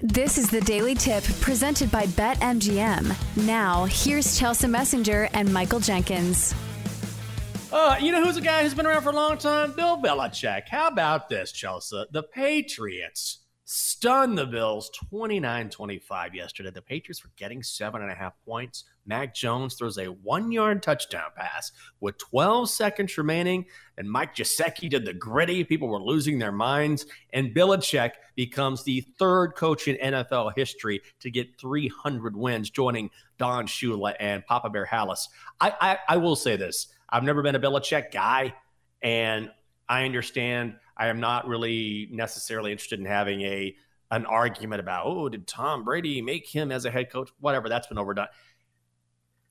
This is the Daily Tip presented by BetMGM. Now, here's Chelsa Messinger and Michael Jenkins. Uh, you know who's a guy who's been around for a long time? Bill Belichick. How about this, Chelsa? The Patriots stunned the Bills 29 25 yesterday. The Patriots were getting seven and a half points. Mac Jones throws a one yard touchdown pass with 12 seconds remaining. And Mike Gesicki did the Griddy. People were losing their minds. And Belichick becomes the third coach in NFL history to get 300 wins, joining Don Shula and Papa Bear Halas. I, I, I will say this I've never been a Belichick guy. And I understand I am not really necessarily interested in having a an argument about oh did Tom Brady make him as a head coach whatever that's been overdone.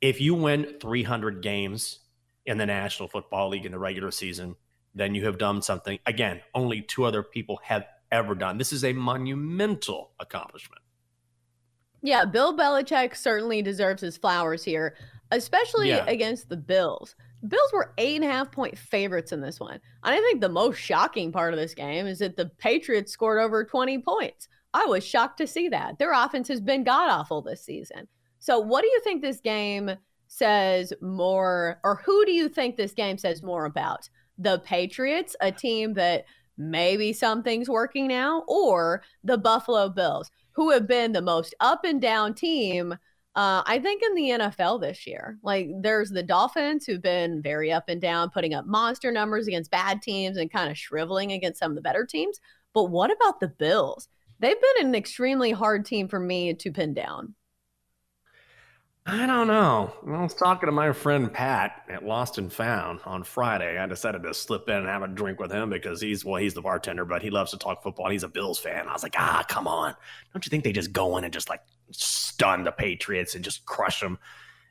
If you win 300 games in the National Football League in the regular season, then you have done something again only two other people have ever done. This is a monumental accomplishment. Yeah, Bill Belichick certainly deserves his flowers here, especially yeah. against the Bills. Bills were eight and a half point favorites in this one. I think the most shocking part of this game is that the Patriots scored over 20 points. I was shocked to see that. Their offense has been god awful this season. So, what do you think this game says more, or who do you think this game says more about? The Patriots, a team that maybe something's working now, or the Buffalo Bills, who have been the most up and down team uh, I think in the NFL this year, like there's the Dolphins who've been very up and down, putting up monster numbers against bad teams and kind of shriveling against some of the better teams. But what about the Bills? They've been an extremely hard team for me to pin down. I don't know. I was talking to my friend Pat at Lost and Found on Friday. I decided to slip in and have a drink with him because he's well, he's the bartender, but he loves to talk football. he's a Bills fan. I was like, ah, come on! Don't you think they just go in and just like stun the Patriots and just crush them?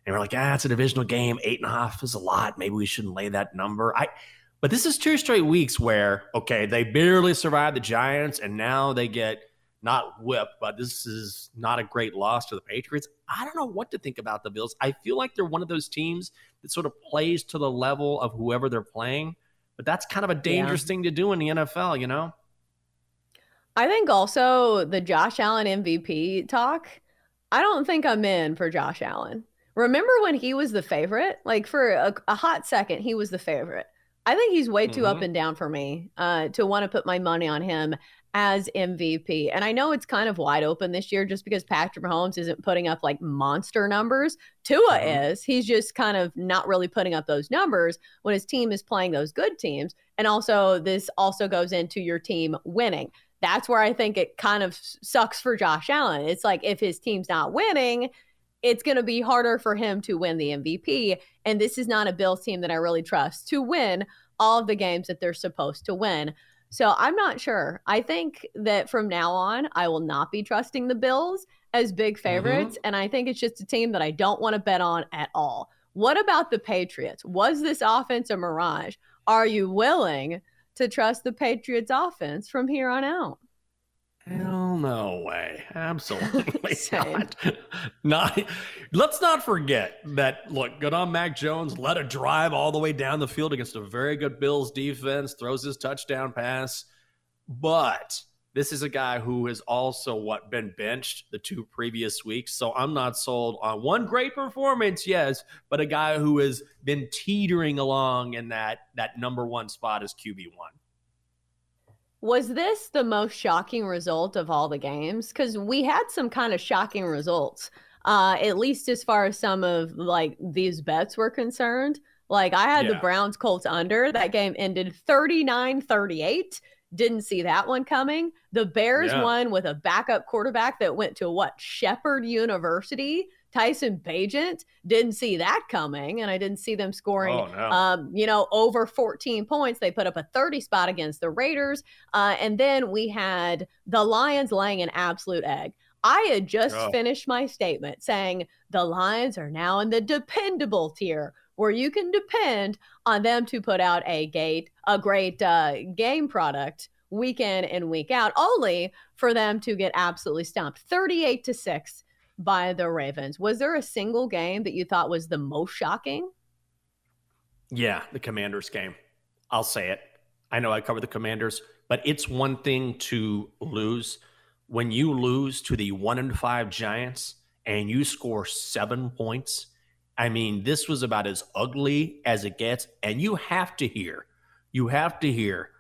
And we're like, ah, it's a divisional game. Eight and a half is a lot. Maybe we shouldn't lay that number. I, but this is two straight weeks where okay, they barely survived the Giants, and now they get not whipped, but this is not a great loss to the Patriots. I don't know what to think about the Bills. I feel like they're one of those teams that sort of plays to the level of whoever they're playing, but that's kind of a dangerous yeah. thing to do in the NFL, you know? I think also the Josh Allen MVP talk, I don't think I'm in for Josh Allen. Remember when he was the favorite? Like for a, a hot second, he was the favorite. I think he's way too mm-hmm. up and down for me uh, to want to put my money on him as MVP. And I know it's kind of wide open this year just because Patrick Mahomes isn't putting up like monster numbers. Tua mm-hmm. is. He's just kind of not really putting up those numbers when his team is playing those good teams. And also, this also goes into your team winning. That's where I think it kind of sucks for Josh Allen. It's like if his team's not winning, it's going to be harder for him to win the MVP. And this is not a Bills team that I really trust to win all of the games that they're supposed to win. So I'm not sure. I think that from now on, I will not be trusting the Bills as big mm-hmm. favorites. Mm-hmm. And I think it's just a team that I don't want to bet on at all. What about the Patriots? Was this offense a mirage? Are you willing to trust the Patriots offense from here on out? Hell no way. Absolutely not. not. Let's not forget that, look, good on Mac Jones, led a drive all the way down the field against a very good Bills defense, throws his touchdown pass. But this is a guy who has also what been benched the two previous weeks. So I'm not sold on one great performance, yes, but a guy who has been teetering along in that that number one spot as QB one. Was this the most shocking result of all the games? Because we had some kind of shocking results, uh, at least as far as some of like these bets were concerned. Like I had yeah. the Browns Colts under. That game ended 39 38. Didn't see that one coming. The Bears yeah. won with a backup quarterback that went to what? Shepherd University. Tyson Bagent didn't see that coming, and I didn't see them scoring, oh, no. um, you know, over 14 points. They put up a 30 spot against the Raiders, uh, and then we had the Lions laying an absolute egg. I had just oh. finished my statement saying the Lions are now in the dependable tier, where you can depend on them to put out a gate, a great uh, game product week in and week out, only for them to get absolutely stumped, 38 to six by the Ravens. Was there a single game that you thought was the most shocking? Yeah, the Commanders game. I'll say it. I know I cover the Commanders, but it's one thing to lose when you lose to the one and five Giants and you score seven points, I mean, this was about as ugly as it gets. And you have to hear, you have to hear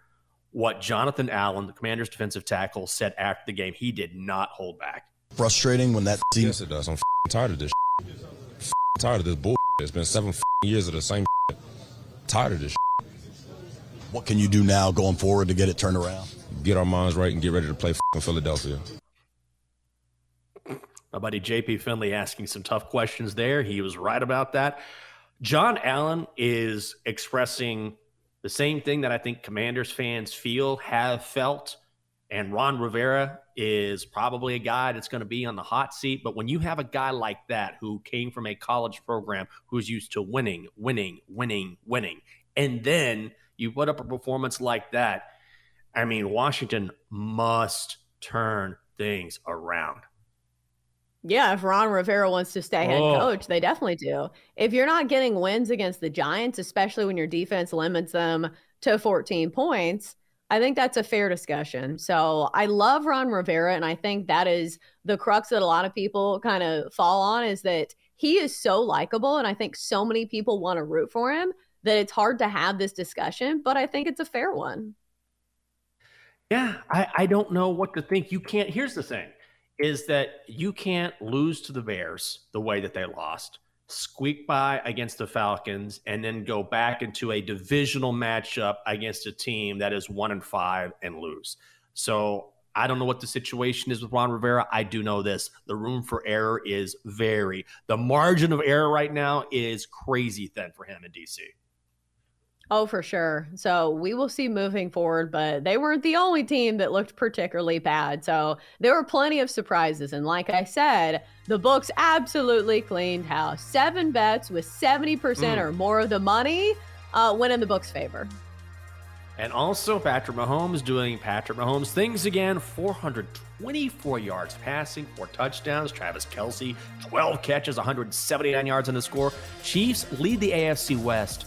what Jonathan Allen, the commander's defensive tackle, said after the game. He did not hold back. Frustrating when that team. Yes, it does. I'm tired of this. tired of this bull. It's been seven years of the same. Tired of this. What can you do now going forward to get it turned around? Get our minds right and get ready to play Philadelphia. My buddy JP Finlay asking some tough questions there. He was right about that. John Allen is expressing the same thing that I think Commanders fans feel, have felt. And Ron Rivera is probably a guy that's going to be on the hot seat. But when you have a guy like that who came from a college program who's used to winning, winning, winning, winning, and then you put up a performance like that, I mean, Washington must turn things around. Yeah, if Ron Rivera wants to stay head oh. coach, they definitely do. If you're not getting wins against the Giants, especially when your defense limits them to 14 points, I think that's a fair discussion. So I love Ron Rivera, and I think that is the crux that a lot of people kind of fall on is that he is so likable, and I think so many people want to root for him that it's hard to have this discussion, but I think it's a fair one. Yeah, I, I don't know what to think. You can't. Here's the thing is that you can't lose to the Bears the way that they lost, squeak by against the Falcons, and then go back into a divisional matchup against a team that is one and five and lose. So I don't know what the situation is with Ron Rivera. I do know this. The room for error is very, the margin of error right now is crazy thin for him in DC. Oh, for sure. So we will see moving forward, but they weren't the only team that looked particularly bad. So there were plenty of surprises. And like I said, the books absolutely cleaned house. Seven bets with 70% mm. or more of the money uh, went in the book's favor. And also, Patrick Mahomes doing Patrick Mahomes things again 424 yards passing, four touchdowns. Travis Kelce, 12 catches, 179 yards on the score. Chiefs lead the AFC West